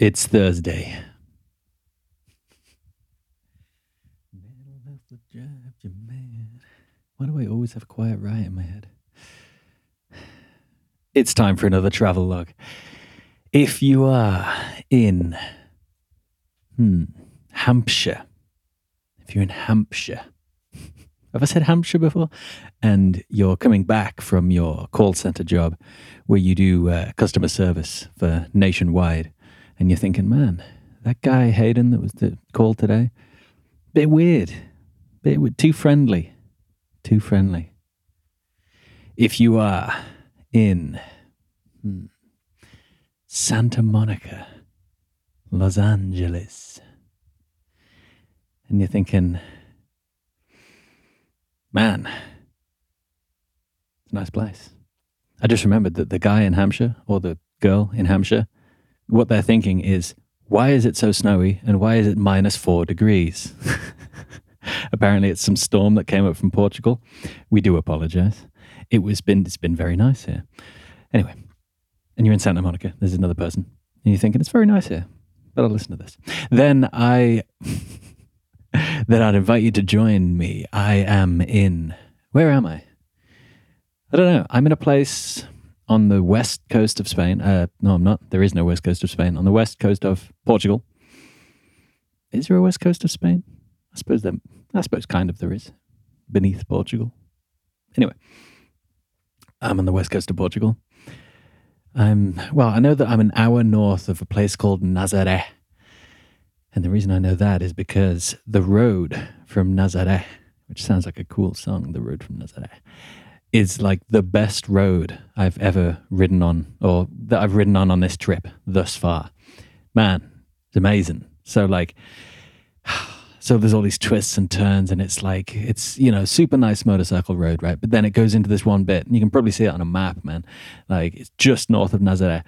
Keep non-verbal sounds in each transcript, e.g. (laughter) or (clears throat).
It's Thursday. Why do I always have a quiet riot in my head? It's time for another travel log. If you are in hmm, Hampshire, if you're in Hampshire, (laughs) have I said Hampshire before? And you're coming back from your call center job where you do uh, customer service for nationwide, and you're thinking, man, that guy Hayden that was the call today, bit weird, bit too friendly, too friendly. If you are in hmm, Santa Monica, Los Angeles, and you're thinking, man, it's a nice place. I just remembered that the guy in Hampshire or the girl in Hampshire, what they're thinking is, why is it so snowy and why is it minus four degrees? (laughs) Apparently, it's some storm that came up from Portugal. We do apologize. It was been it's been very nice here. Anyway, and you're in Santa Monica. There's another person, and you're thinking it's very nice here. But I'll listen to this. Then I, (laughs) then I'd invite you to join me. I am in. Where am I? I don't know. I'm in a place on the west coast of Spain. Uh, no, I'm not. There is no west coast of Spain. On the west coast of Portugal. Is there a west coast of Spain? I suppose there. I suppose kind of there is, beneath Portugal. Anyway, I'm on the west coast of Portugal. I'm well. I know that I'm an hour north of a place called Nazaré, and the reason I know that is because the road from Nazaré, which sounds like a cool song, the road from Nazaré, is like the best road I've ever ridden on or that I've ridden on on this trip thus far. Man, it's amazing. So like (sighs) so there's all these twists and turns and it's like it's you know super nice motorcycle road right but then it goes into this one bit and you can probably see it on a map man like it's just north of Nazaré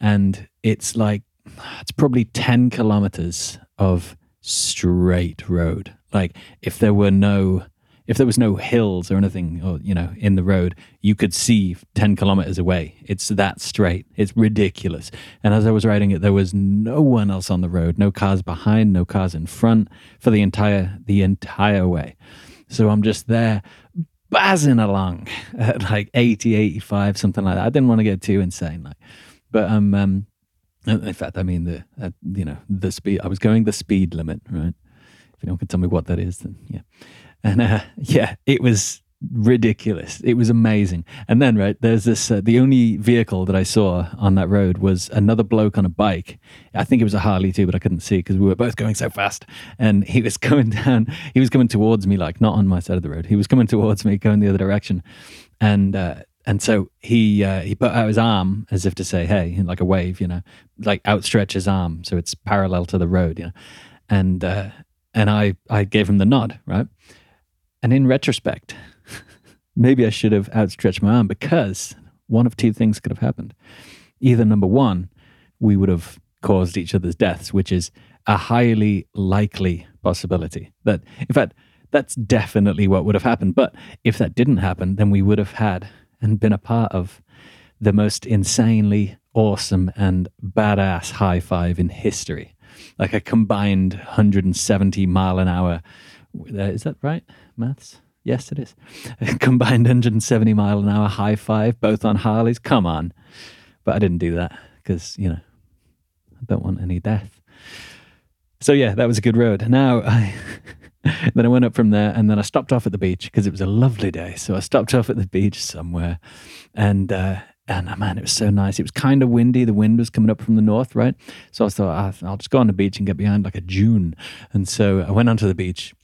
and it's like (sighs) it's probably 10 kilometers of straight road like if there were no if there was no hills or anything or you know in the road you could see 10 kilometers away. It's that straight. It's ridiculous. And as i was riding it there was no one else on the road. No cars behind no cars in front for the entire the entire way. So i'm just there buzzing along (laughs) at like 80 85 something like that. I didn't want to get too insane like but um, um in fact i mean the uh, you know the speed i was going the speed limit right? If anyone can tell me what that is then yeah and uh, yeah, it was ridiculous. It was amazing. And then, right, there's this uh, the only vehicle that I saw on that road was another bloke on a bike. I think it was a Harley too, but I couldn't see because we were both going so fast. And he was (laughs) coming down, he was coming towards me, like not on my side of the road. He was coming towards me, going the other direction. And, uh, and so he uh, he put out his arm as if to say, "Hey," like a wave, you know, like outstretch his arm so it's parallel to the road, you know, and uh, and I I gave him the nod, right, and in retrospect, (laughs) maybe I should have outstretched my arm because one of two things could have happened. Either number one, we would have caused each other's deaths, which is a highly likely possibility. That, in fact, that's definitely what would have happened. But if that didn't happen, then we would have had and been a part of the most insanely awesome and badass high five in history. Like a combined 170 mile an hour. Is that right? maths. Yes, it is. (laughs) Combined 170 mile an hour high five, both on Harleys. Come on. But I didn't do that because, you know, I don't want any death. So, yeah, that was a good road. Now, I. (laughs) then I went up from there and then I stopped off at the beach because it was a lovely day. So I stopped off at the beach somewhere and, uh, and oh, man, it was so nice. It was kind of windy. The wind was coming up from the north, right? So I thought, I'll just go on the beach and get behind like a dune. And so I went onto the beach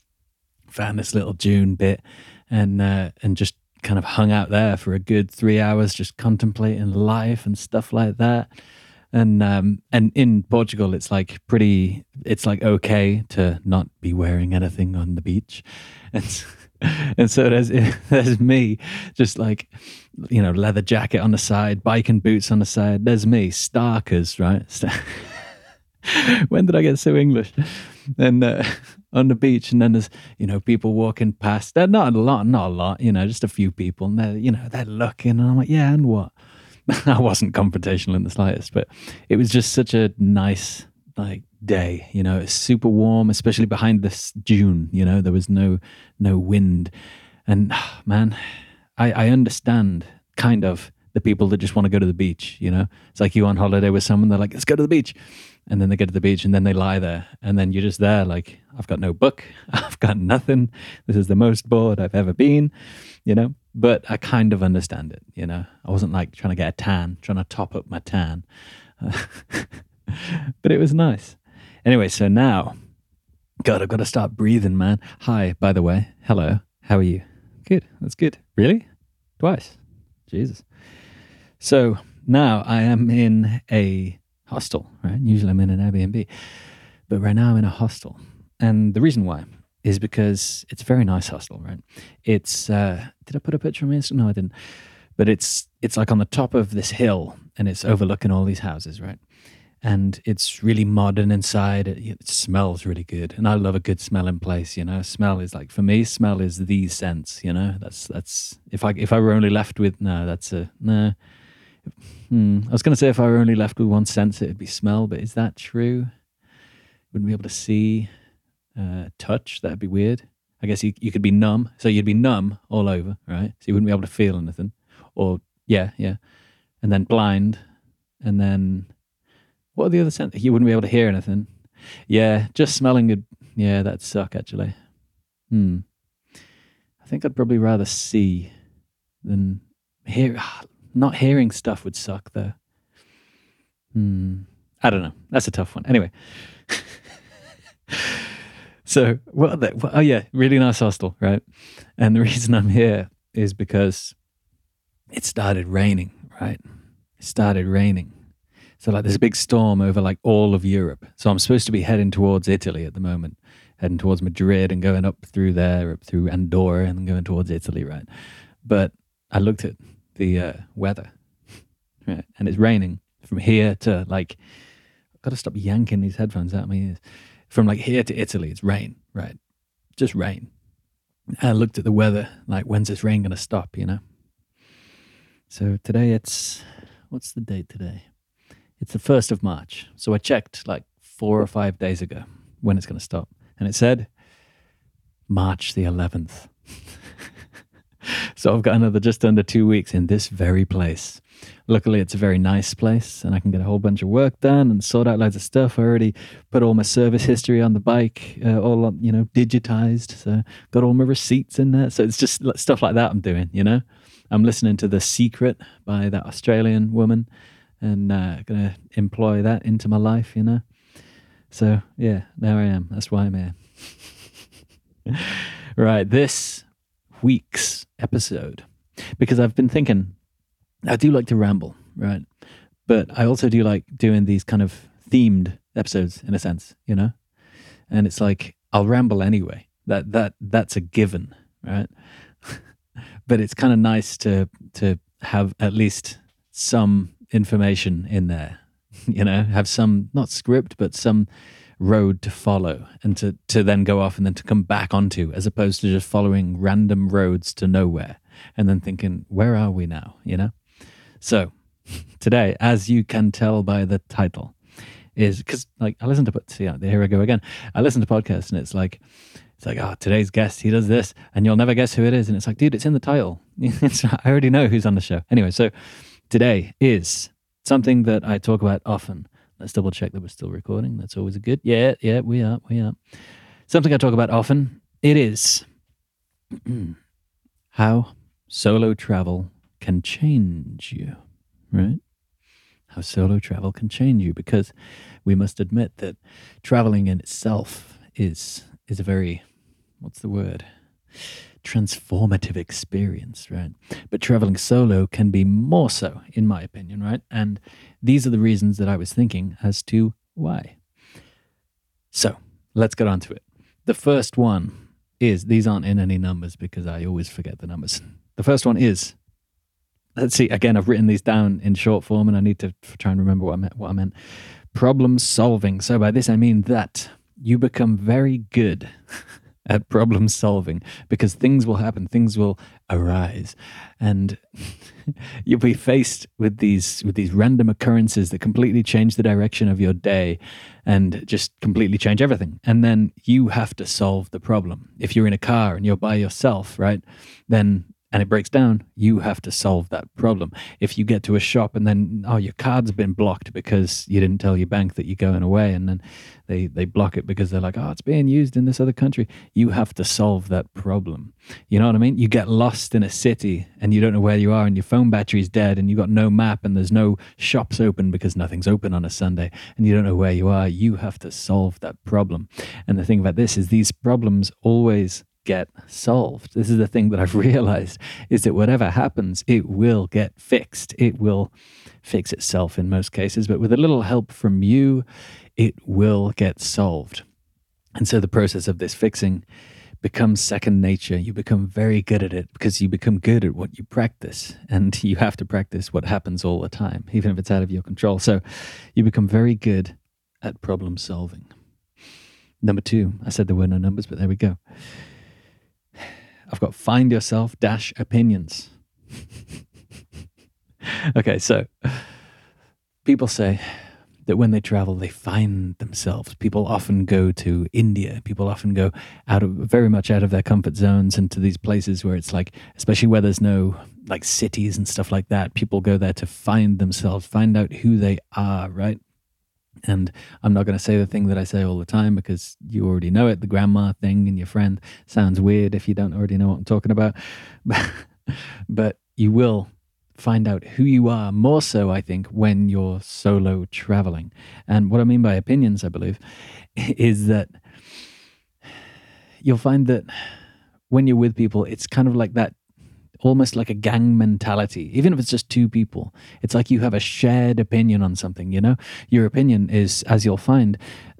found this little dune bit and uh, and just kind of hung out there for a good three hours, just contemplating life and stuff like that. And um, and in Portugal, it's like pretty. It's like okay to not be wearing anything on the beach, (laughs) and and so there's (laughs) there's me, just like you know, leather jacket on the side, bike and boots on the side. There's me, starkers, right? (laughs) when did I get so English? And uh, on the beach, and then there's you know people walking past. They're not a lot, not a lot, you know, just a few people, and they're you know they're looking, and I'm like, yeah, and what? (laughs) I wasn't confrontational in the slightest, but it was just such a nice like day. You know, it's super warm, especially behind this dune. You know, there was no no wind, and (sighs) man, I, I understand kind of the people that just want to go to the beach. You know, it's like you on holiday with someone. They're like, let's go to the beach, and then they get to the beach, and then they lie there, and then you're just there like, I've got no book, (laughs) I've got nothing. This is the most bored I've ever been. You know, but I kind of understand it. You know, I wasn't like trying to get a tan, trying to top up my tan. (laughs) but it was nice. Anyway, so now, God, I've got to start breathing, man. Hi, by the way. Hello. How are you? Good. That's good. Really? Twice. Jesus. So now I am in a hostel, right? Usually I'm in an Airbnb, but right now I'm in a hostel. And the reason why is because it's a very nice hostel, right? It's, uh, did I put a picture on Instagram? No, I didn't. But it's, it's like on the top of this hill and it's overlooking all these houses, right? and it's really modern inside. It, it, smells really good, and I love a good smelling place. You know, smell is like for me, smell is the sense. You know, that's that's if I if I were only left with no, that's a no. Hmm. I was going to say if I were only left with one sense, it'd be smell, but is that true? Wouldn't be able to see, uh, touch. That'd be weird. I guess you you could be numb, so you'd be numb all over, right? So you wouldn't be able to feel anything, or yeah, yeah, and then blind, and then what are the other senses? You wouldn't be able to hear anything. Yeah, just smelling good. Yeah, that'd suck actually. Hmm. I think I'd probably rather see than hear. Not hearing stuff would suck though. Hmm. I don't know. That's a tough one. Anyway. (laughs) so, what, the, oh yeah, really nice hostel, right? And the reason I'm here is because it started raining, right? It started raining so like there's a big storm over like all of Europe. So I'm supposed to be heading towards Italy at the moment, heading towards Madrid and going up through there, up through Andorra and going towards Italy, right? But I looked at the uh, weather, right? and it's raining from here to like. I've got to stop yanking these headphones out of my ears. From like here to Italy, it's rain, right? Just rain. And I looked at the weather, like when's this rain going to stop? You know. So today it's what's the date today? It's the 1st of March. So I checked like four or five days ago when it's going to stop. And it said March the 11th. (laughs) so I've got another just under two weeks in this very place. Luckily, it's a very nice place and I can get a whole bunch of work done and sort out loads of stuff. I already put all my service history on the bike, uh, all, you know, digitized. So got all my receipts in there. So it's just stuff like that I'm doing, you know? I'm listening to The Secret by that Australian woman and uh, going to employ that into my life, you know. So yeah, there I am. That's why I'm here. (laughs) right, this week's episode, because I've been thinking, I do like to ramble, right, but I also do like doing these kind of themed episodes in a sense, you know. And it's like I'll ramble anyway. That that that's a given, right? (laughs) but it's kind of nice to to have at least some information in there. (laughs) You know, have some not script, but some road to follow and to, to then go off and then to come back onto, as opposed to just following random roads to nowhere and then thinking, where are we now? You know? So (laughs) today, as you can tell by the title, is because like I listen to see here I go again. I listen to podcasts and it's like it's like, oh, today's guest, he does this, and you'll never guess who it is. And it's like, dude, it's in the title. (laughs) I already know who's on the show. Anyway, so today is something that I talk about often. Let's double check that we're still recording. That's always a good. Yeah, yeah, we are. We are. Something I talk about often. It is (clears throat) how solo travel can change you, right? How solo travel can change you because we must admit that traveling in itself is is a very what's the word? Transformative experience, right? But traveling solo can be more so, in my opinion, right? And these are the reasons that I was thinking as to why. So let's get on to it. The first one is these aren't in any numbers because I always forget the numbers. The first one is let's see again i've written these down in short form and i need to try and remember what i meant what i meant problem solving so by this i mean that you become very good at problem solving because things will happen, things will arise, and (laughs) you'll be faced with these with these random occurrences that completely change the direction of your day and just completely change everything. And then you have to solve the problem. If you're in a car and you're by yourself, right, then and it breaks down, you have to solve that problem. If you get to a shop and then, oh, your card's been blocked because you didn't tell your bank that you're going away, and then they, they block it because they're like, oh, it's being used in this other country, you have to solve that problem. You know what I mean? You get lost in a city and you don't know where you are, and your phone battery's dead, and you've got no map, and there's no shops open because nothing's open on a Sunday, and you don't know where you are. You have to solve that problem. And the thing about this is, these problems always get solved. This is the thing that I've (laughs) realized is that whatever happens, it will get fixed. It will fix itself in most cases, but with a little help from you, it will get solved. And so the process of this fixing becomes second nature. You become very good at it because you become good at what you practice. And (laughs) you have to practice what happens all the time, even if it's out of your control. So you become very good at problem solving. Number two, I said there were no numbers, but there we go. I've got find yourself dash opinions. (laughs) okay, so people say that when they travel, they find themselves. People often go to India. People often go out of very much out of their comfort zones into these places where it's like, especially where there's no like cities and stuff like that. People go there to find themselves, find out who they are, right? And I'm not going to say the thing that I say all the time because you already know it. The grandma thing and your friend sounds weird if you don't already know what I'm talking about. (laughs) but you will find out who you are more so, I think, when you're solo traveling. And what I mean by opinions, I believe, (laughs) is that you'll find that when you're with people, it's kind of like that almost like a gang mentality, even if it's just two people. It's like you have a shared opinion on something, you know? Your opinion is, as you'll find,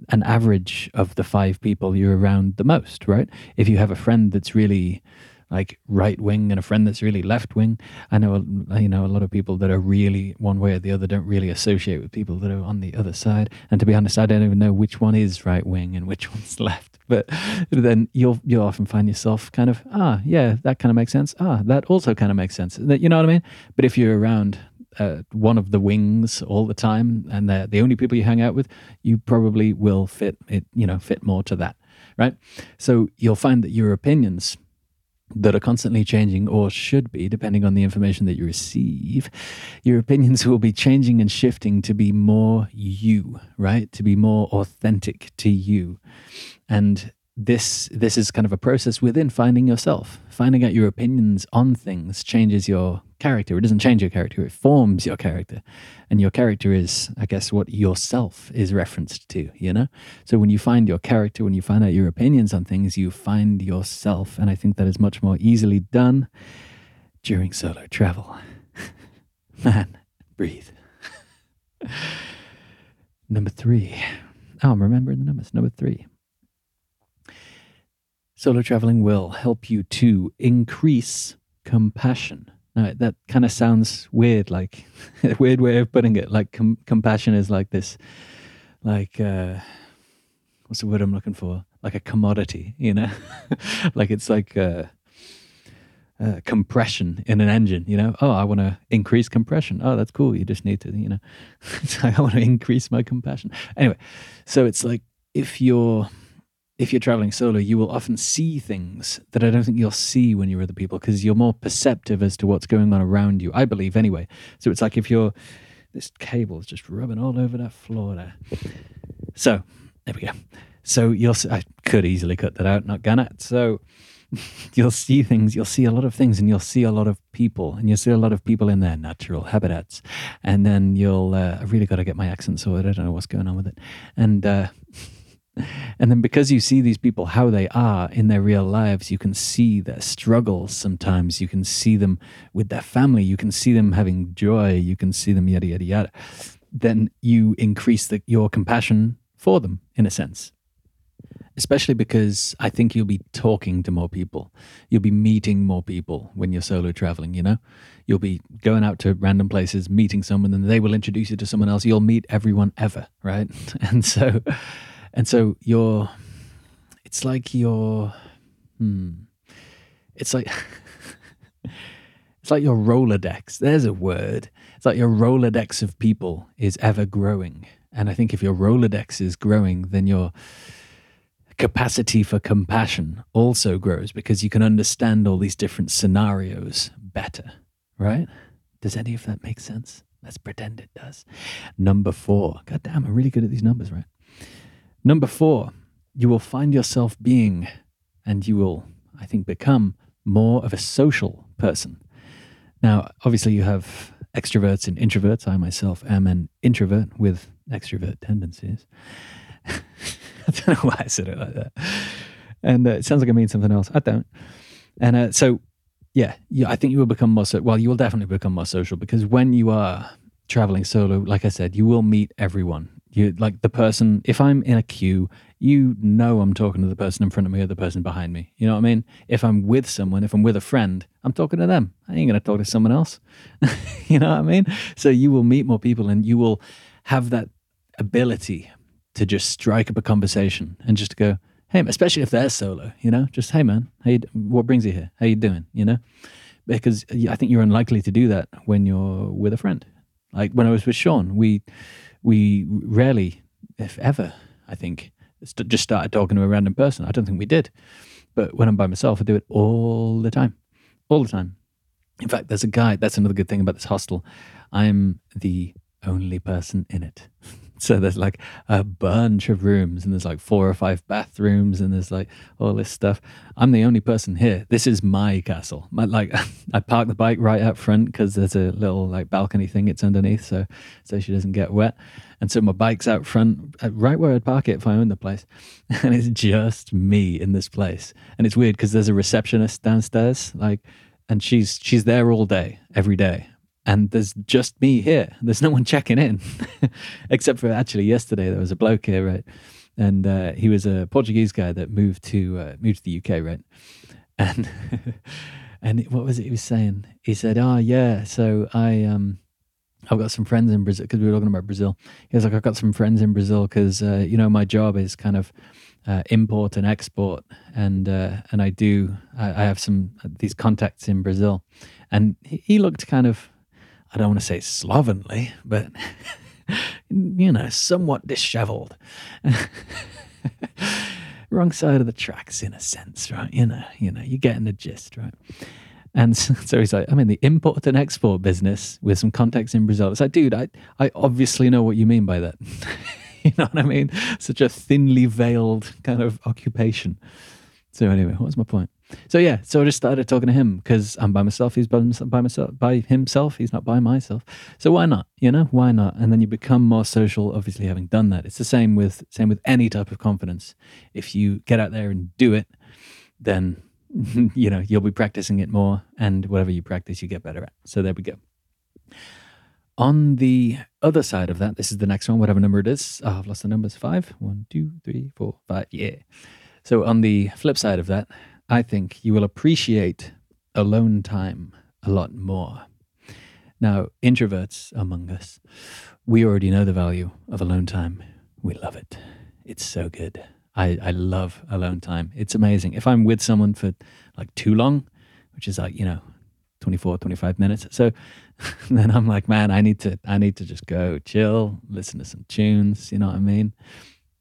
an average of the five people you're around the most, right? If you have a friend that's really like right wing and a friend that's really left wing. I know you know a lot of people that are really one way or the other don't really associate with people that are on the other side. And to be honest, I don't even know which one is right wing and which (laughs) one's left. But then you'll you'll often find yourself kind of ah yeah that kind of makes sense ah that also kind of makes sense. You know what I mean. But if you're around uh, one of the wings all the time and they're the only people you hang out with, you probably will fit it you know fit more to that right. So you'll find that your opinions that are constantly changing or should be depending on the information that you receive your opinions (laughs) will be changing and shifting to be more you right? To be more authentic to you. And this this is kind of a process within finding yourself. Finding out your opinions on things changes your character. It doesn't change your character it forms your character. And your character is i guess what yourself is referenced to you know? So when you find your character when you find out your opinions on things you find yourself. And i think that is much more easily done during solo travel. (laughs) Man breathe. (laughs) Number three. Oh i'm remembering the numbers. Number three. Solo traveling will help you to increase compassion. Now, that kind of sounds weird, like a (laughs) weird way of putting it. Like com- compassion is like this, like uh, what's the word I'm looking for? Like a commodity, you know, (laughs) like it's like uh, uh, compression in an engine. You know, oh, I want to increase compression. Oh, that's cool. You just need to, you know, (laughs) I want to increase my compassion. Anyway, so it's like if you're if you're traveling solo, you will often see things that I don't think you'll see when you're with other people because you're more perceptive as to what's going on around you. I believe anyway. So it's like if you're this cable is just rubbing all over that floor there. So there we go. So you'll see, I could easily cut that out, not gonna. So (laughs) you'll see things, you'll see a lot of things, and you'll see a lot of people, and you'll see a lot of people in their natural habitats. And then you'll, uh, I've really got to get my accent sorted. I don't know what's going on with it. And, uh, and then because you see these people how they are in their real lives, you can see their struggles sometimes. You can see them with their family. You can see them having joy. You can see them yada, yada, yada. Then you increase the, your compassion for them in a sense. Especially because I think you'll be talking to more people. You'll be meeting more people when you're solo traveling, you know? You'll be going out to random places, meeting someone, and they will introduce you to someone else. You'll meet everyone ever, right? (laughs) And so and so you're, it's like you're Hmm. It's like (laughs) it's like your Rolodex. There's a word. It's like your Rolodex of people is ever growing. And I think if your Rolodex is growing, then your capacity for compassion also grows because you can understand all these different scenarios better, right? Does any of that make sense? Let's pretend it does. Number four. God damn, I'm really good at these numbers, right? Number four, you will find yourself being and you will, I think, become more of a social person. Now, obviously, you have extroverts and introverts. I myself am an introvert with extrovert tendencies. (laughs) I don't know why I said it like that. And uh, it sounds like I mean something else. I don't. And uh, so, yeah, I think you will become more so. Well, you will definitely become more social because when you are traveling solo, like I said, you will meet everyone. You like the person. If I'm in a queue, you know I'm talking to the person in front of me or the person behind me. You know what I mean? If I'm with someone, if I'm with a friend, I'm talking to them. I ain't gonna talk to someone else. (laughs) you know what I mean? So you will meet more people, and you will have that ability to just strike up a conversation and just go, hey, especially if they're solo, you know, just hey man, hey, what brings you here? How you doing? You know, because I think you're unlikely to do that when you're with a friend. Like when I was with Sean, we we rarely, if ever, I think, just started talking to a random person. I don't think we did, but when I'm by myself, I do it all the time, all the time. In fact, there's a guy. That's another good thing about this hostel. I'm the only person in it. (laughs) (laughs) So there's like a bunch of rooms, and there's like four or five bathrooms, and there's like all this stuff. I'm the only person here. This is my castle. My, like (laughs) I park the bike right up front because there's a little like balcony thing. It's underneath, so so she doesn't get wet. And so my bike's out front, uh, right where I'd park it if I owned the place. (laughs) And it's just me in this place. And it's weird because there's a receptionist downstairs, like, and she's she's there all day, every day and there's just me here. There's no one checking in, (laughs) except for actually yesterday there was a bloke here, right? And uh, he was a Portuguese guy that moved to uh, moved to the UK, right? And (laughs) and what was it he was saying? He said, "Oh yeah, so I um." I've got some friends in Brazil because we were talking about Brazil. He was like, I've got some friends in Brazil because uh, you know my job is kind of uh, import and export, and uh, and I do I, I, have some these contacts in Brazil, and he, he looked kind of I don't want to say slovenly, but you know, somewhat disheveled. (laughs) Wrong side of the tracks, in a sense, right? You know, you know, you're getting the gist, right? And so he's like, I'm in the import and export business with some contacts in Brazil. It's like, dude, I, I obviously know what you mean by that. (laughs) you know what I mean? Such a thinly veiled kind of occupation. So anyway, what was my point? So yeah, so I just started talking to him because I'm by myself. He's by myself, by himself. He's not by myself. So why not? You know, why not? And then you become more social. Obviously, having done that, it's the same with same with any type of confidence. If you get out there and do it, then (laughs) you know you'll be practicing it more, and whatever you practice, you get better at. So there we go. On the other side of that, this is the next one, whatever number it is. Oh, I've lost the numbers. Five, one, two, three, four, five. Yeah. So on the flip side of that, I think you will appreciate alone time a lot more. Now, introverts among us, we already know the value of alone time. We love it. It's so good. I, I love alone time. It's amazing. If I'm with someone for like too long, which is like, you know, 24, 25 minutes. So (laughs) then I'm like, man, I need to, I need to just go chill, listen to some tunes. You know what I mean?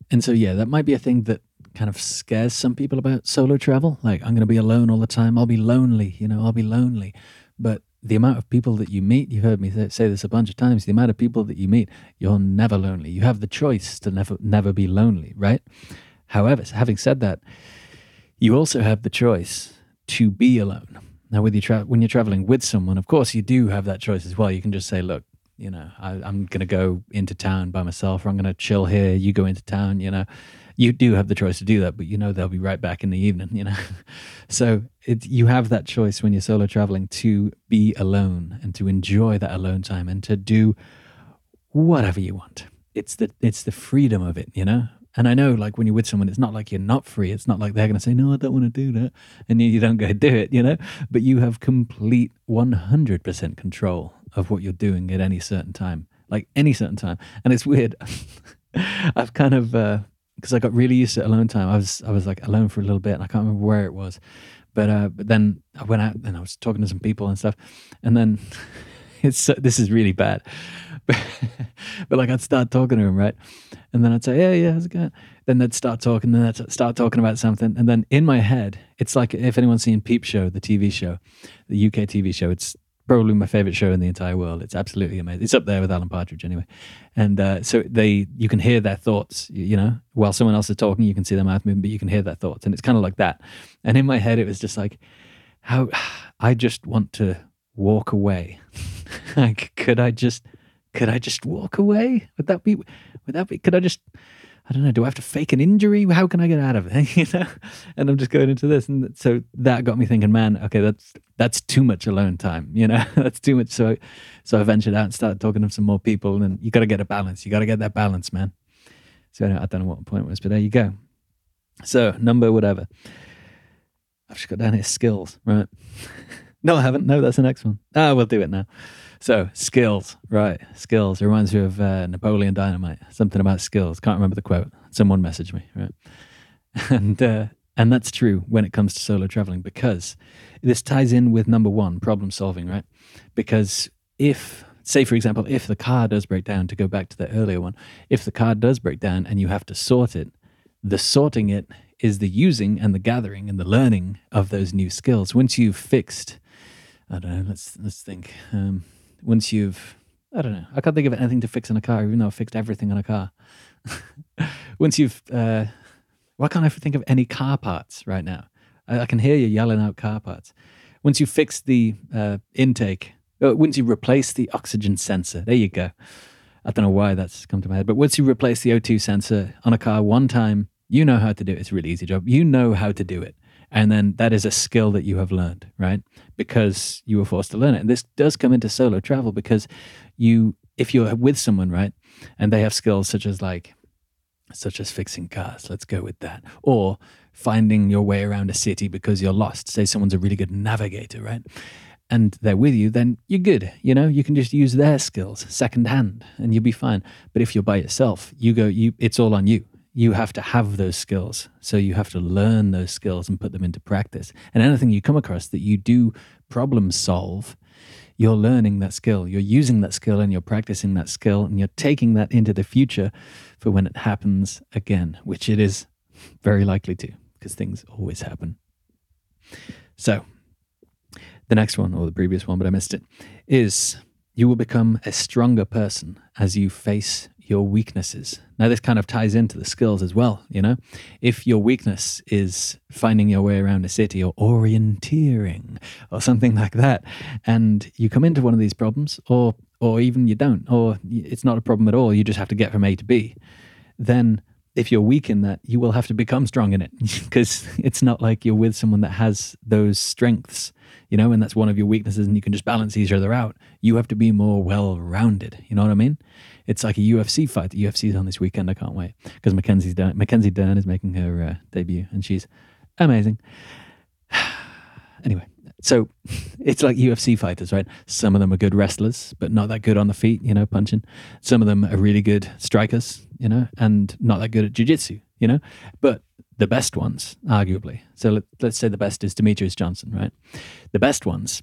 And so, yeah, that might be a thing that kind of scares some people about solo travel. Like, I'm going to be alone all the time. I'll be lonely, you know, I'll be lonely. But the amount of people that you meet, you've heard me say this a bunch of times, the amount of people that you meet, you're never lonely. You have the choice to never, never be lonely, right? However, having said that, you also have the choice to be alone. Now, with you tra- when you're traveling with someone, of course, you do have that choice as well. You can just say, look, you know, I, am going to go into town by myself, or I'm going to chill here. You go into town, you know you do have the choice to do that, but you know they'll be right back in the evening, you know. (laughs) so it, you have that choice when you're solo traveling to be alone and to enjoy that alone time and to do whatever you want. It's the it's the freedom of it, you know. And I know, like when you're with someone, it's not like you're not free. It's not like they're going to say, "No, I don't want to do that," and you don't go do it, you know. But you have complete 100% control of what you're doing at any certain time, like any certain time. And it's weird. (laughs) I've kind of uh, because I got really used to alone time. I was I was like alone for a little bit, and I can't remember where it was, but uh, but then I went out and I was talking to some people and stuff, and then (laughs) it's this is really bad, but, (laughs) but like I'd start talking to them right, and then I'd say yeah yeah how's it going? Then they'd start talking, then they'd start talking about something, and then in my head it's like if anyone's seen Peep Show, the TV show, the UK TV show, it's probably my favorite show in the entire world. It's absolutely amazing. It's up there with Alan Partridge anyway. And uh, so they, you can hear their thoughts, you know, while someone else is talking, you can see their mouth moving, but you can hear their thoughts. And it's kind of like that. And in my head, it was just like, how (sighs) I just want to walk away. (laughs) like, could I just, could I just walk away? Would that be, would that be, could I just, I don't know, do I have to fake an injury? How can I get out of it? (laughs) you know? And I'm just going into this. And so that got me thinking, man, okay, that's that's too much alone time, you know? (laughs) that's too much. So so I ventured out and started talking to some more people and you gotta get a balance. You gotta get that balance, man. So I don't know what the point was, but there you go. So number whatever. I've just got down here skills, right? (laughs) no, I haven't. No, that's the next one. Ah, we'll do it now. So skills, right? Skills. It reminds me of uh, Napoleon Dynamite. Something about skills. Can't remember the quote. Someone messaged me, right? (laughs) And uh, and that's true when it comes to solo traveling because this ties in with number one, problem solving, right? Because if say for example if the car does break down to go back to the earlier one if the car does break down and you have to sort it the sorting it is the using and the gathering and the learning of those new skills once you've fixed i don't know let's let's think um, once you've I don't know. I can't think of anything to fix in a car, even though I fixed everything in a car. (laughs) once you've, uh, why can't I think of any car parts right now? I, I, can hear you yelling out car parts. Once you fix the uh, intake, uh, once you replace the oxygen sensor, there you go. I don't know why that's come to my head, but once you replace the O2 sensor on a car one time, you know how to do it. It's a really easy job. You know how to do it. And then that is a skill that you have learned, right? Because you were forced to learn it. And this does come into solo travel because you, if you're with someone, right, and they have skills such as like, such as fixing cars, let's go with that, or finding your way around a city because you're lost. Say someone's a really good navigator, right? and they're with you, then you're good. You know, you can just use their skills secondhand and you'll be fine. But if you're by yourself, you go, you, it's all on you you have to have those skills. So you have to learn those skills and put them into practice. And anything you come across that you do problem solve, you're learning that skill. You're using that skill and you're practicing that skill and you're taking that into the future for when it happens again, which it is very likely to because things always happen. So the next one, or the previous one, but I missed it, is you will become a stronger person as you face your weaknesses. Now, this kind of ties into the skills as well. You know, if your weakness is finding your way around a city or orienteering or something (laughs) like that, and you come into one of these problems, or or even you don't, or it's not a problem at all, you just have to get from A to B, then if you're weak in that, you will have to become strong in it (laughs) because it's not like you're with someone that has those strengths, you know, and that's one of your weaknesses and you can just balance each other out. You have to be more well rounded. You know what I mean? It's like a UFC fight. The UFC is on this weekend. I can't wait because Mackenzie's Dern, Mackenzie Dern is making her uh, debut and she's amazing. (sighs) anyway, so (laughs) it's like UFC fighters, right? Some of them are good wrestlers, but not that good on the feet, you know, punching. Some of them are really good strikers, you know, and not that good at jiu-jitsu, you know. But the best ones, arguably. So let, us say the best is Demetrious Johnson, right? The best ones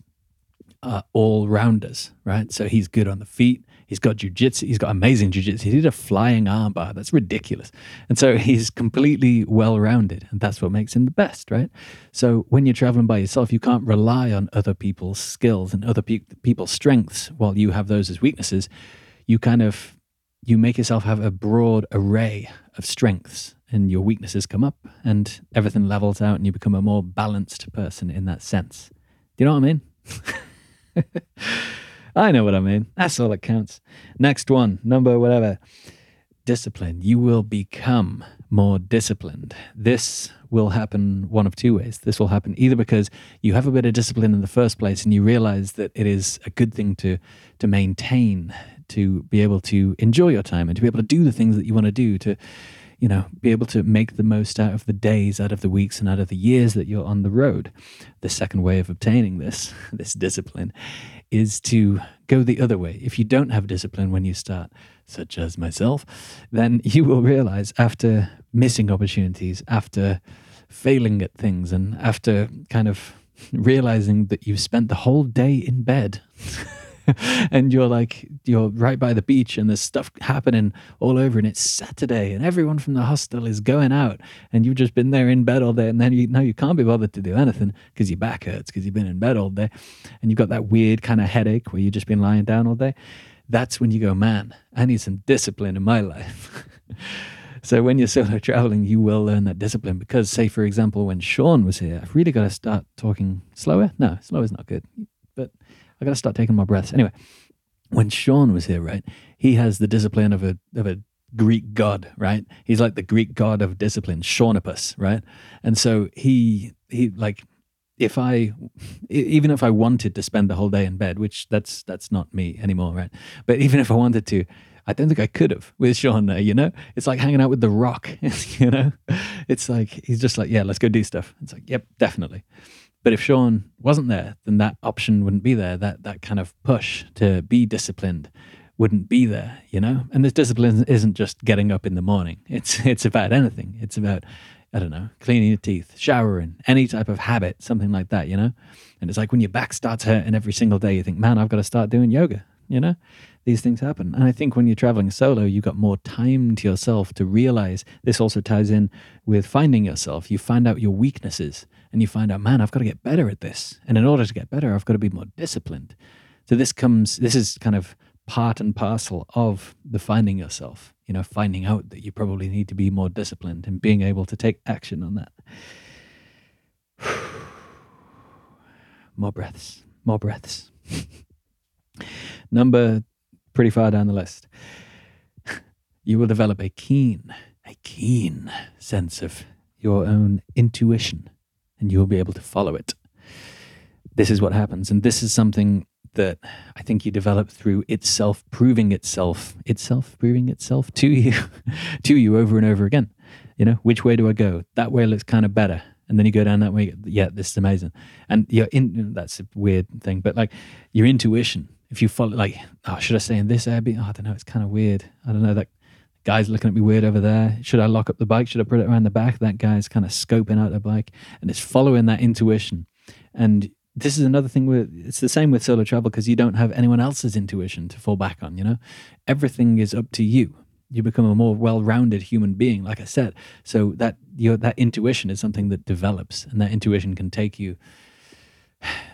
are all rounders, right? So he's good on the feet. He's got jujitsu. He's got amazing jujitsu. He did a flying armbar. That's ridiculous. And so he's completely well rounded. And that's what makes him the best, right? So when you're traveling by yourself, you can't rely on other people's skills and other pe- people's strengths while you have those as weaknesses. You kind of you make yourself have a broad array of strengths and your weaknesses come up and everything levels out and you become a more balanced person in that sense. Do you know what I mean? (laughs) I know what I mean. That's all that counts. Next one, number whatever. Discipline. You will become more disciplined. This will happen one of two ways. This will happen either because you have a bit of discipline in the first place and you realize that it is a good thing to to maintain, to be able to enjoy your time and to be able to do the things that you want to do, to you know, be able to make the most out of the days, out of the weeks, and out of the years that you're on the road. The second way of obtaining this, (laughs) this discipline, is to go the other way. If you don't have discipline when you start, such as myself, then (laughs) you will realize after missing opportunities, after failing at things, and after kind of (laughs) realizing that you've spent the whole day in bed. (laughs) and you're like you're right by the beach and there's stuff happening all over and it's saturday and everyone from the hostel is going out and you've just been there in bed all day and then you know you can't be bothered to do anything because your back hurts because you've been in bed all day and you've got that weird kind of headache where you've just been lying down all day that's when you go man i need some discipline in my life (laughs) So when you're solo traveling, you will learn that discipline because, say, for example, when Sean was here, I've really got to start talking slower. No, slower is not good, but I got to start taking my breaths. Anyway, when Sean was here, right, he has the discipline of a of a Greek god, right? He's like the Greek god of discipline, Seanopus, right? And so he he like if I even if I wanted to spend the whole day in bed, which that's that's not me anymore, right? But even if I wanted to, I don't think I could have with Sean there, you know? It's like hanging out with The Rock, (laughs) you know? It's like, he's just like, yeah, let's go do stuff. It's like, yep, definitely. But if Sean wasn't there, then that option wouldn't be there. That, that kind of push to be disciplined wouldn't be there, you know? And this discipline isn't just getting up in the morning. It's, it's about anything. It's about, I don't know, cleaning your teeth, showering, any type of habit, something like that, you know? And it's like when your back starts hurting every single day, you think, man, I've got to start doing yoga, you know? These things happen. And I think when you're traveling solo, you've got more time to yourself to realize this also ties in with finding yourself. You find out your weaknesses and you find out, man, I've got to get better at this. And in order to get better, I've got to be more disciplined. So this comes, this is kind of part and parcel of the finding yourself, you know, finding out that you probably need to be more disciplined and being able to take action on that. (sighs) more breaths, more breaths. (laughs) Number pretty far down the list. you will develop a keen, a keen sense of your own intuition, and you will be able to follow it. This is what happens. And this is something that I think you develop through itself proving itself, itself proving itself to you, (laughs) to you over and over again. You know, which way do I go? That way looks kind of better. And then you go down that way. Yeah, this is amazing. And you're in, that's a weird thing, but like your intuition if you follow, like, oh, should I stay in this Airbnb? Oh, I don't know. It's kind of weird. I don't know. That guy's looking at me weird over there. Should I lock up the bike? Should I put it around the back? That guy's kind of scoping out the bike and it's following that intuition. And this is another thing where it's the same with solo travel because you don't have anyone else's intuition to fall back on, you know? Everything is up to you. You become a more well-rounded human being, like I said. So that your that intuition is something that develops and that intuition can take you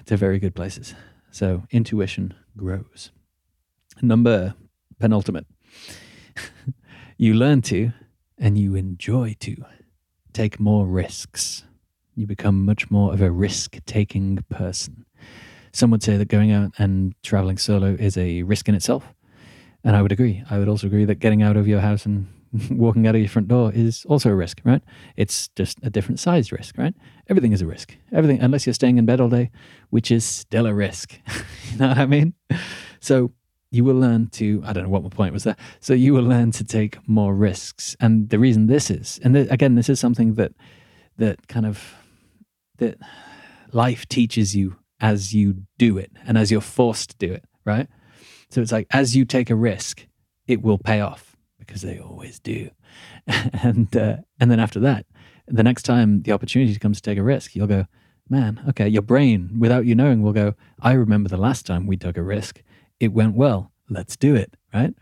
to very good places. So intuition grows. Number penultimate. (laughs) you learn to and you enjoy to take more risks. You become much more of a risk taking person. Some would say that going out and traveling solo is a risk in itself. And I would agree. I would also agree that getting out of your house and (laughs) walking out of your front door is also a risk, right? It's just a different size risk, right? Everything is a risk. Everything, unless you're staying in bed all day, which is still a risk. (laughs) you know what I mean? So you will learn to, I don't know what my point was there. So you will learn to take more risks. And the reason this is, and th- again, this is something that, that kind of, that life teaches you as you do it and as you're forced to do it, right? So it's like, as you take a risk, it will pay off because they always do. (laughs) and uh, and then after that, the next time the opportunity comes to take a risk, you'll go, man, okay. Your brain, without you knowing, will go, I remember the last time we took a risk. It went well. Let's do it, right?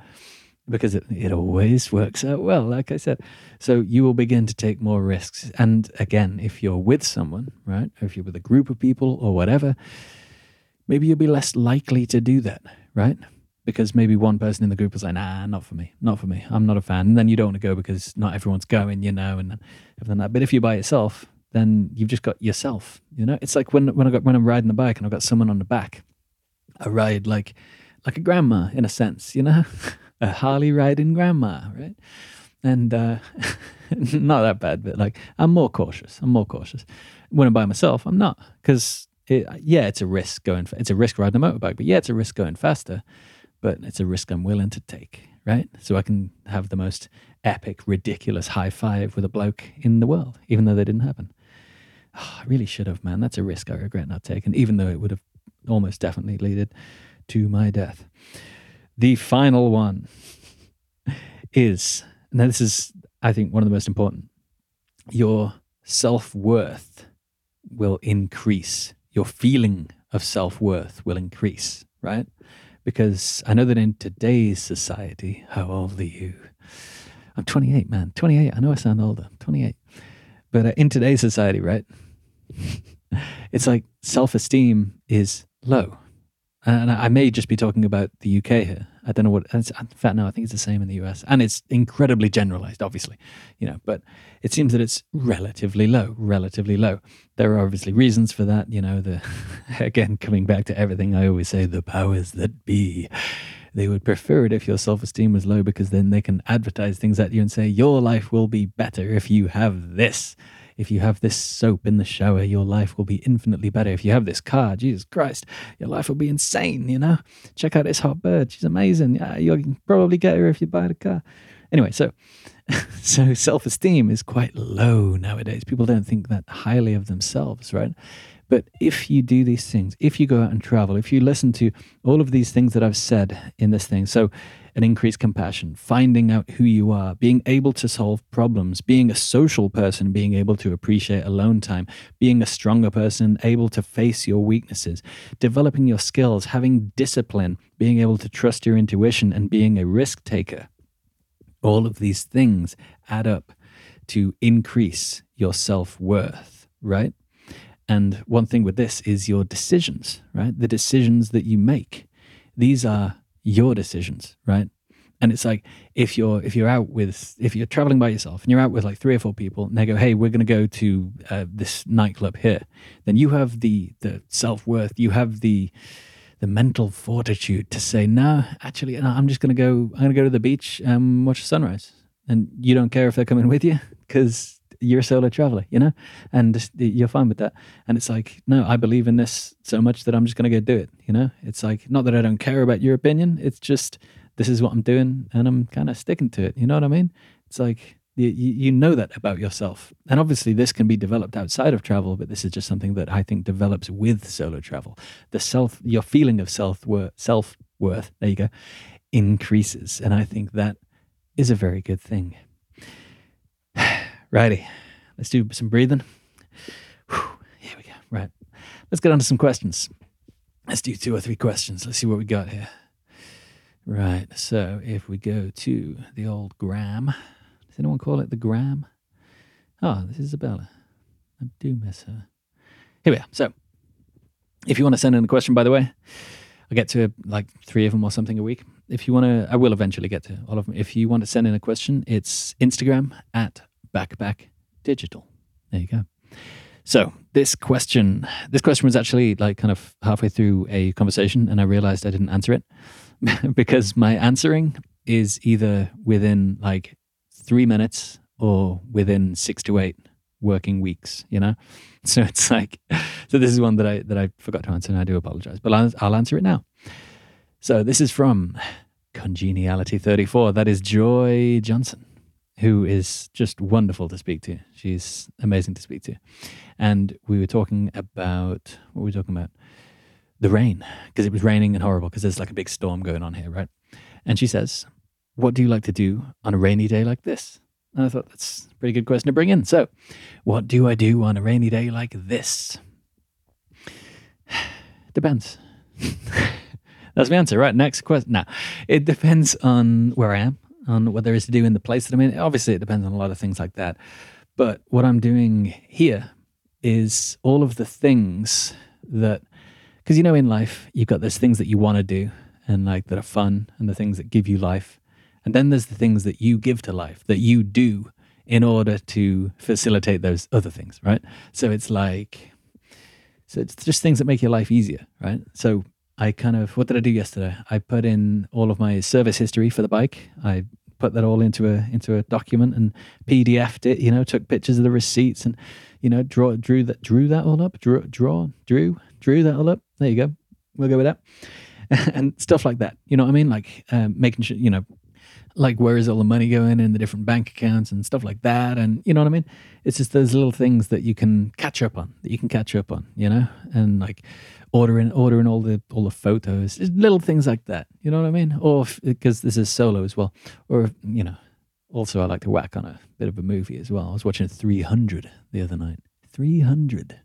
Because it, it always works out well, like I said. So you will begin to take more risks. And again, if you're with someone, right, if you're with a group of people or whatever, maybe you'll be less likely to do that, right? Because maybe one person in the group was like, nah, not for me, not for me. I'm not a fan. And then you don't want to go because not everyone's going, you know, and everything that. But if you're by yourself, then you've just got yourself, you know? It's like when, when I got, when I'm riding the bike and I've got someone on the back, I ride like, like a grandma in a sense, you know, (laughs) a Harley riding grandma, right? And, uh, (laughs) not that bad, but like, I'm more cautious. I'm more cautious. When I'm by myself, I'm not because it, yeah, it's a risk going, it's a risk riding a motorbike, but yeah, it's a risk going faster but it's a risk I'm willing to take, right? So I can have the most epic, ridiculous high five with a bloke in the world, even though they didn't happen. Oh, I really should have, man. That's a risk I regret not taking, even though it would have almost definitely led to my death. The final one (laughs) is now this is I think one of the most important. Your self worth will increase. Your feeling of self worth will increase, right? Because I know that in today's society, how old are you? I'm 28, man. 28. I know I sound older. 28. But uh, in today's society, right? (laughs) it's like self esteem is low. And I may just be talking about the UK here. I don't know what. In fact, no, I think it's the same in the US, and it's incredibly generalized, obviously, you know. But it seems that it's relatively low, relatively low. There are obviously reasons for that, you know. The (laughs) again, coming back to everything I always say, the powers that be, they would prefer it if your self-esteem was low because then they can advertise things at you and say your life will be better if you have this if you have this soap in the shower, your life will be infinitely better. If you have this car, Jesus Christ, your life will be insane, you know? Check out this hot bird. She's amazing. Yeah, you'll probably get her if you buy the car. Anyway, so (laughs) so self-esteem is quite low nowadays. People don't think that highly of themselves, right? But if you do these things, if you go out and travel, if you listen to all of these things that I've said in this thing, so an increased compassion, finding out who you are, being able to solve problems, being a social person, being able to appreciate alone time, being a stronger person, able to face your weaknesses, developing your skills, having discipline, being able to trust your intuition, and being a risk taker. All of these things add up to increase your self worth, right? And one thing with this is your decisions, right? The decisions that you make. These are your decisions, right? And it's like if you're if you're out with if you're traveling by yourself and you're out with like three or four people and they go, hey, we're going to go to uh, this nightclub here, then you have the the self worth, you have the the mental fortitude to say, no, actually, no, I'm just going to go. I'm going to go to the beach and watch the sunrise, and you don't care if they're coming with you because you're a solo traveler, you know, and you're fine with that. And it's like, no, I believe in this so much that I'm just going to go do it. You know, it's like not that I don't care about your opinion. It's just this is what I'm doing, and I'm kind of sticking to it. You know what I mean? It's like you, you know that about yourself, and obviously this can be developed outside of travel, but this is just something that I think develops with solo travel. The self, your feeling of self worth, self worth, there you go, increases, and I think that is a very good thing. Righty, let's do some breathing. Whew, here we go. Right, let's get on to some questions. Let's do two or three questions. Let's see what we got here. Right, so if we go to the old gram, does anyone call it the gram? Oh, this is Isabella. I do miss her. Here we are. So, if you want to send in a question, by the way, I get to like three of them or something a week. If you want to, I will eventually get to all of them. If you want to send in a question, it's Instagram at backpack digital. There you go. So this question, this question was actually like kind of halfway through a conversation, and I realized I didn't answer it (laughs) because my answering is either within like three minutes or within six to eight working weeks. You know, so it's like, so this is one that I that I forgot to answer, and I do apologize, but I'll, I'll answer it now. So this is from Congeniality 34. That is Joy Johnson who is just wonderful to speak to. She's amazing to speak to. And we were talking about what were we talking about? The rain, because it was raining and horrible, because there's like a big storm going on here, right? And she says, What do you like to do on a rainy day like this? And I thought that's a pretty good question to bring in. So, what do I do on a rainy day like this? (sighs) Depends. (laughs) that's my answer, right? Next question. Now, it depends on where I am on what there is to do in the place that I'm in. Obviously, it depends on a lot of things like that. But what I'm doing here is all of the things that, because you know, in life, you've got those things that you want to do and like that are fun and the things that give you life. And then there's the things that you give to life that you do in order to facilitate those other things, right? So it's like, so it's just things that make your life easier, right? So I kind of what did I do yesterday? I put in all of my service history for the bike. I put that all into a into a document and PDFed it. You know, took pictures of the receipts and you know draw drew that drew that all up. Drew draw drew drew that all up. There you go. We'll go with that (laughs) and stuff like that. You know what I mean? Like um, making sure you know like where is all the money going in the different bank accounts and stuff like that? And you know what i mean? It's just those little things that you can catch up on that you can catch up on you know? And like ordering ordering all the all the photos little things like that you know what i mean? Or because this is solo as well. Or you know also i like to whack on a bit of a movie as well. I was watching 300 the other night. 300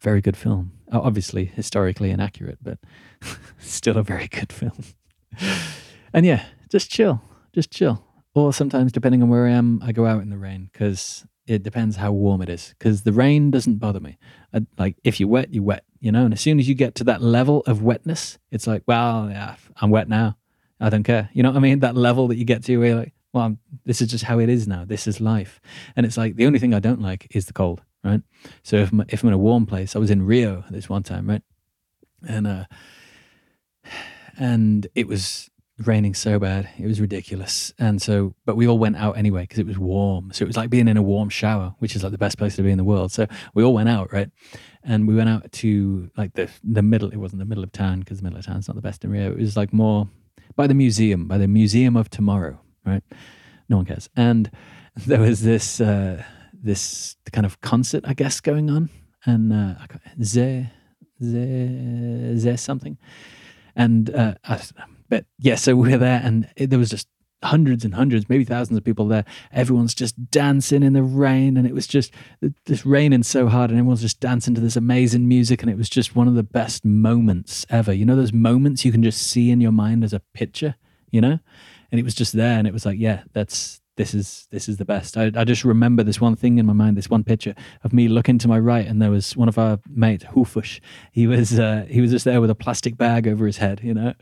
very good film. Obviously historically inaccurate but (laughs) still a very good film. And yeah just chill just chill. Or sometimes, depending on where I am, I go out in the rain because it depends how warm it is. Because the rain doesn't bother me. I, like if you're wet, you're wet, you know. And as soon as you get to that level of wetness, it's like, well, yeah, I'm wet now. I don't care. You know what I mean? That level that you get to, where you're like, well, I'm, this is just how it is now. This is life. And it's like the only thing I don't like is the cold, right? So if I'm, if I'm in a warm place, I was in Rio this one time, right? And uh, (sighs) and it was raining so bad. It was ridiculous. And so, but we all went out anyway because it was warm. So it was like being in a warm shower, which is like the best place to be in the world. So we all went out, right? And we went out to like the the middle. It wasn't the middle of town because the middle of town's not the best in Rio. It was like more by the museum, by the Museum of Tomorrow, right? No one cares. And (laughs) there was this uh, this kind of concert, I guess, going on, and uh, ze ze ze something, and uh, I, but yeah, so we were there, and it, there was just hundreds and hundreds, maybe thousands of people there. Everyone's just dancing in the rain, and it was just this raining so hard, and everyone's just dancing to this amazing music, and it was just one of the best moments ever. You know, those moments you can just see in your mind as a picture, you know, and it was just there, and it was like, yeah, that's this is this is the best. I, I just remember this one thing in my mind, this one picture of me looking to my right, and there was one of our mates, Hufush. He was uh, he was just there with a plastic bag over his head, you know.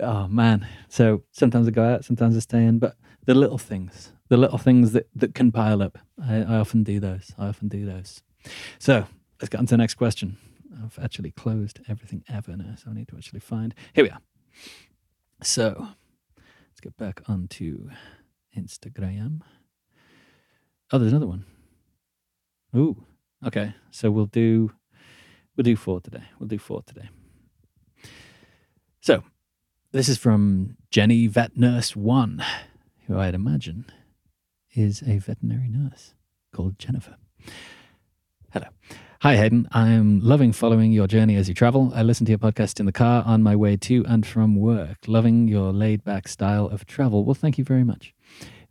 Oh man! So sometimes I go out, sometimes I stay in, but the little things, the little things that that can pile up, I, I often do those. I often do those. So let's get on to the next question. I've actually closed everything ever now, so I need to actually find. Here we are. So let's get back onto Instagram. Oh, there's another one. Ooh, okay. So we'll do we'll do four today. We'll do four today. So this is from Jenny Vet Nurse One, who I'd imagine is a veterinary nurse called Jennifer. Hello. Hi, Hayden. I'm loving following your journey as you travel. I listen to your podcast in the car on my way to and from work. Loving your laid back style of travel. Well, thank you very much.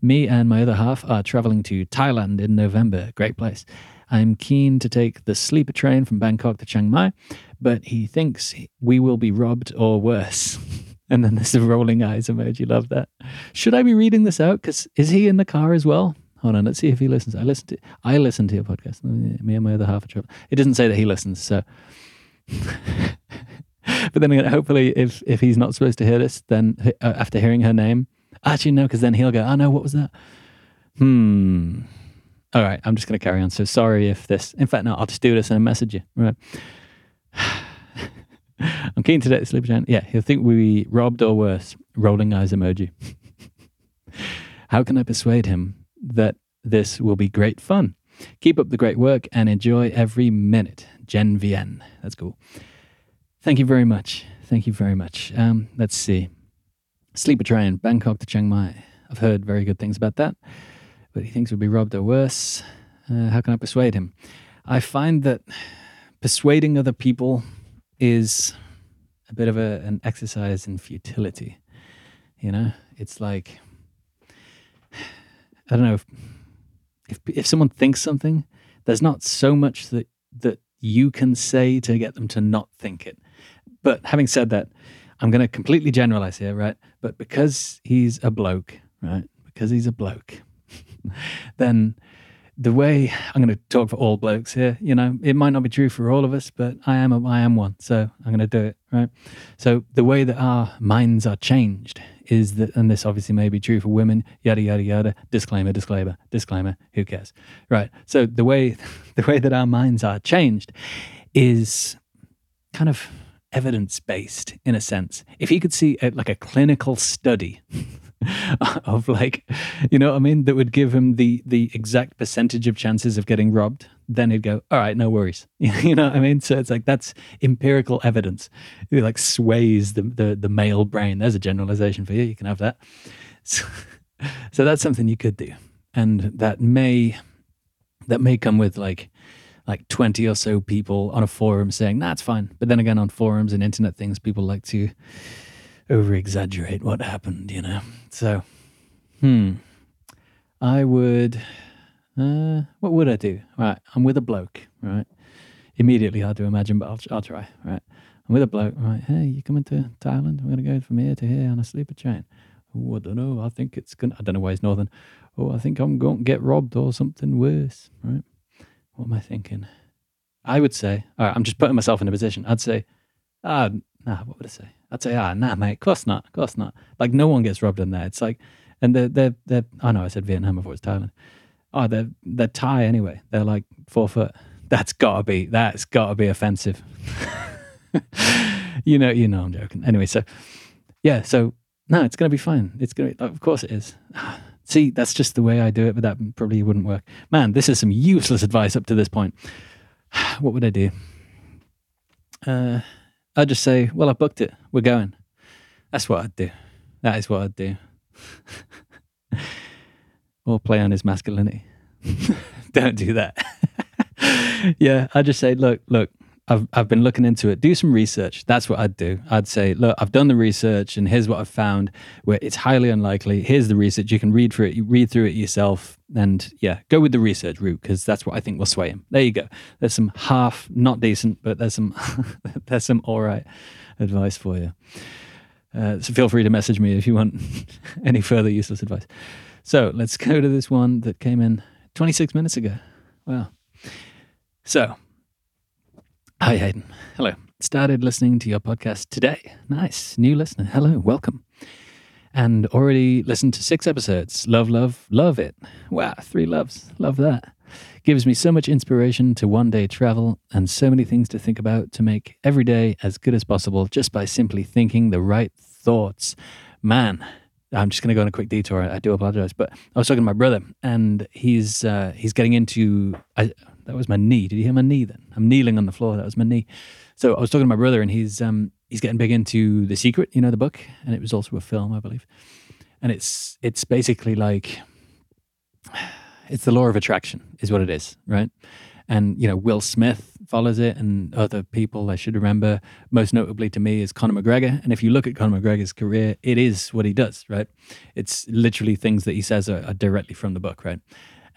Me and my other half are traveling to Thailand in November. Great place. I'm keen to take the sleeper train from Bangkok to Chiang Mai, but he thinks we will be robbed or worse. (laughs) and then there's a rolling eyes emoji. Love that. Should I be reading this out? Because is he in the car as well? Hold on, let's see if he listens. I listen to I listen to your podcast. Me and my other half are traveling. It doesn't say that he listens, so. (laughs) but then again, hopefully, if if he's not supposed to hear this, then uh, after hearing her name, Actually, no, because then he'll go, oh no, what was that? Hmm. All right, I'm just going to carry on. So sorry if this, in fact, no, I'll just do this and message you. Right. (sighs) I'm keen to date Sleepy Giant. Yeah, he'll think we robbed or worse. Rolling eyes emoji. (laughs) How can I persuade him that this will be great fun? Keep up the great work and enjoy every minute. Jen Vien. That's cool. Thank you very much. Thank you very much. Um, let's see. Sleeper train, Bangkok to Chiang Mai. I've heard very good things about that, but he thinks we'll be robbed or worse. Uh, how can I persuade him? I find that persuading other people is a bit of a, an exercise in futility. You know, it's like I don't know if, if if someone thinks something, there's not so much that that you can say to get them to not think it. But having said that, I'm going to completely generalize here, right? But because he's a bloke, right? Because he's a bloke, (laughs) then the way I'm going to talk for all blokes here, you know, it might not be true for all of us, but I am a, I am one, so I'm going to do it, right? So the way that our minds are changed is that, and this obviously may be true for women, yada yada yada. Disclaimer, disclaimer, disclaimer. Who cares, right? So the way (laughs) the way that our minds are changed is kind of evidence based in a sense. If he could see a, like a clinical study (laughs) of like, you know what I mean, that would give him the the exact percentage of chances of getting robbed, then he'd go, all right, no worries. (laughs) you know what I mean? So it's like that's empirical evidence. It like sways the, the the male brain. There's a generalization for you. You can have that. so (laughs) that's something you could do, and that may that may come with like like 20 or so people on a forum saying, that's fine. But then again, on forums and internet things, people like to over exaggerate what happened, you know? So, hmm. I would, uh, what would I do? Right. I'm with a bloke, right? Immediately hard to imagine, but I'll, I'll try, right? I'm with a bloke, right? Hey, you coming to Thailand? We're going to go from here to here on a sleeper train. Oh, I don't know. I think it's going to, I don't know why he's northern. Oh, I think I'm going to get robbed or something worse, right? What am I thinking? I would say, all right, I'm just putting myself in a position. I'd say, ah, nah, what would I say? I'd say, ah, nah, mate, of course not, of course not. Like, no one gets robbed in there. It's like, and they're, they're, they're, oh no, I said Vietnam before it's Thailand. Oh, they're, they're Thai anyway. They're like four foot. That's gotta be, that's gotta be offensive. (laughs) you know, you know, I'm joking. Anyway, so yeah, so no, it's gonna be fine. It's gonna, be, of course it is. (sighs) See, that's just the way I do it, but that probably wouldn't work. Man, this is some useless advice up to this point. (sighs) What would I do? Uh, I'd just say, well, I booked it. We're going. That's what I'd do. That is what I'd do. (laughs) or play on his masculinity. (laughs) Don't do that. (laughs) yeah, I'd just say, look, look, I've I've been looking into it. Do some research. That's what I'd do. I'd say, look, I've done the research, and here's what I've found. Where it's highly unlikely. Here's the research. You can read through it. You read through it yourself, and yeah, go with the research route because that's what I think will sway him. There you go. There's some half not decent, but there's some (laughs) there's some all right advice for you. Uh, so feel free to message me if you want (laughs) any further useless advice. So let's go to this one that came in 26 minutes ago. Wow. So Hi, Hayden. Hello. Started listening to your podcast today. Nice. New listener. Hello. Welcome. And already listened to six episodes. Love, love, love it. Wow. Three loves. Love that. Gives me so much inspiration to one day travel and so many things to think about to make every day as good as possible just by simply thinking the right thoughts. Man, I'm just going to go on a quick detour. I do apologize, but I was talking to my brother, and he's uh, he's getting into. I, that was my knee. Did you hear my knee then? I'm kneeling on the floor. That was my knee. So I was talking to my brother, and he's um, he's getting big into The Secret, you know, the book, and it was also a film, I believe. And it's it's basically like (sighs) it's the law of attraction, is what it is, right? And you know, Will Smith follows it, and other people I should remember. Most notably to me is Conor McGregor. And if you look at Conor McGregor's career, it is what he does, right? It's literally things that he says are, are directly from the book, right?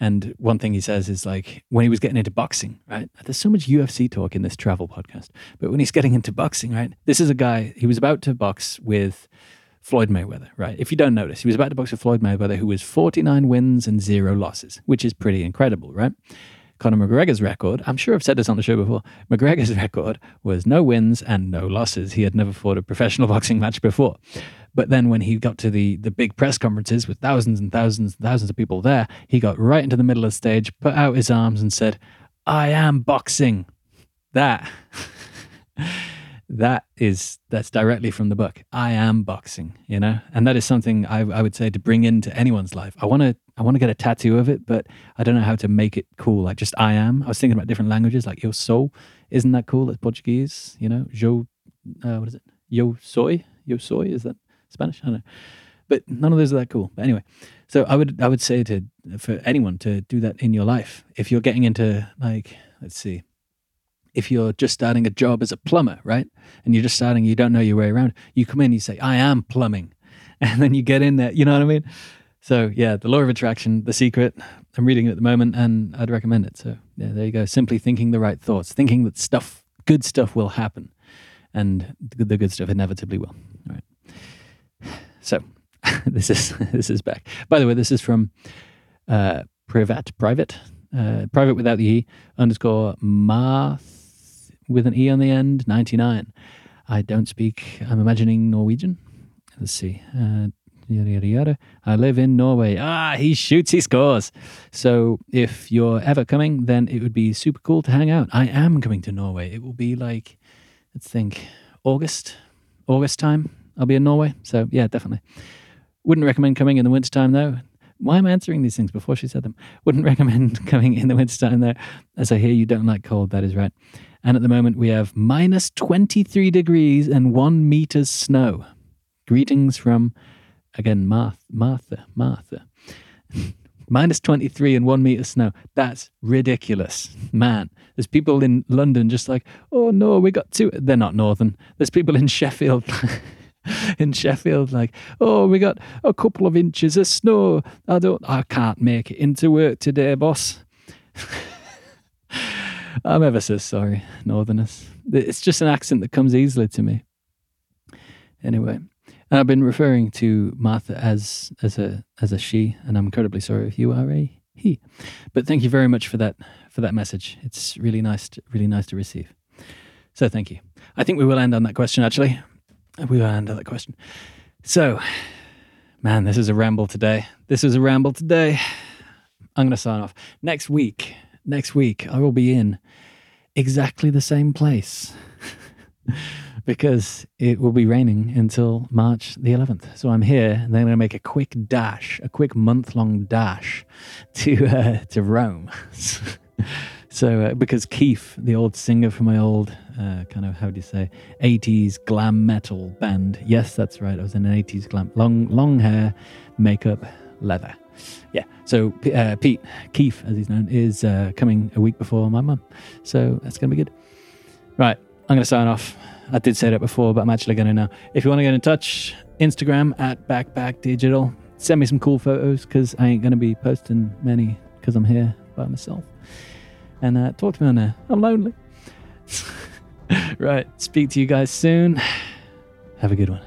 And one thing he says is like when he was getting into boxing, right? There's so much UFC talk in this travel podcast, but when he's getting into boxing, right? This is a guy, he was about to box with Floyd Mayweather, right? If you don't notice, he was about to box with Floyd Mayweather, who was 49 wins and zero losses, which is pretty incredible, right? Conor McGregor's record, I'm sure I've said this on the show before, McGregor's (laughs) record was no wins and no losses. He had never fought a professional (laughs) boxing match before. But then when he got to the the big press conferences with thousands and thousands and thousands of people there, he got right into the middle of the stage, put out his arms and said, "I am boxing." That (laughs) that is that's directly from the book. I am boxing, you know, and that is something I, I would say to bring into anyone's life. I want to I want to get a tattoo of it, but I don't know how to make it cool. Like just I am. I was thinking about different languages, like yo sou. Isn't that cool? It's Portuguese, you know. Jo, uh, what is it? Yo soy. Yo soy. Is that Spanish? I don't know. But none of those are that cool. But anyway, so I would I would say to for anyone to do that in your life. If you're getting into like let's see, if you're just starting a job as a plumber, right? And you're just starting, you don't know your way around. You come in, you say, I am plumbing. (laughs) And then you get in there, you know what I mean? So yeah, the law of attraction, the secret. I'm reading it at the moment and I'd recommend it. So yeah, there you go. Simply thinking the right thoughts, thinking that stuff, good stuff will happen. And the good stuff inevitably will. All right. So (laughs) this is (laughs) this is back. By the way, this is from uh, Privat, private, uh, private without the e underscore math with an e on the end. Ninety nine. I don't speak. I'm imagining Norwegian. Let's see. Uh, yada yada yada. I live in Norway. Ah, he shoots, he scores. So if you're ever coming, then it would be super cool to hang out. I am coming to Norway. It will be like, let's think, August, August time. I'll be in Norway. So yeah, definitely. Wouldn't recommend coming in the wintertime though. Why am I answering these things before she said them? Wouldn't (laughs) recommend coming in the wintertime though. As I hear you don't like cold, that is right. And at the moment we have minus 23 degrees and one meters snow. Greetings from again, Martha, Martha, Martha. (laughs) Minus 23 and one meter snow. That's ridiculous. Man, there's people in London just like, oh no, we got two. They're not northern. There's people in Sheffield. (laughs) (laughs) in Sheffield, like, oh, we got a couple of inches of snow. I don't, I can't make it into work today, boss. (laughs) I'm ever so sorry, Northerners. It's just an accent that comes easily to me. Anyway, I've been referring to Martha as as a as a she, and I'm incredibly sorry if you are a he. But thank you very much for that for that message. It's really nice, to, really nice to receive. So thank you. I think we will end on that question. Actually, we will on that question. So, man, this is a ramble today. This is a ramble today. I'm going to sign off next week. Next week, I will be in exactly the same place (laughs) because it will be raining until March the 11th. So I'm here and then I'm going to make a quick dash, a quick month long dash to, uh, to Rome. (laughs) so, uh, because Keith, the old singer from my old uh, kind of, how do you say, 80s glam metal band. Yes, that's right. I was in an 80s glam, long, long hair, makeup, leather yeah. So uh, Pete Keith, as he's known, is uh, coming a week before my mum. So that's going to be good. Right. I'm going to sign off. I did say that before, but I'm actually going to now. If you want to get in touch, Instagram at Backpack Digital. Send me some cool photos because I ain't going to be posting many because I'm here by myself. And uh, talk to me on there. I'm lonely. (laughs) right. Speak to you guys soon. (sighs) Have a good one.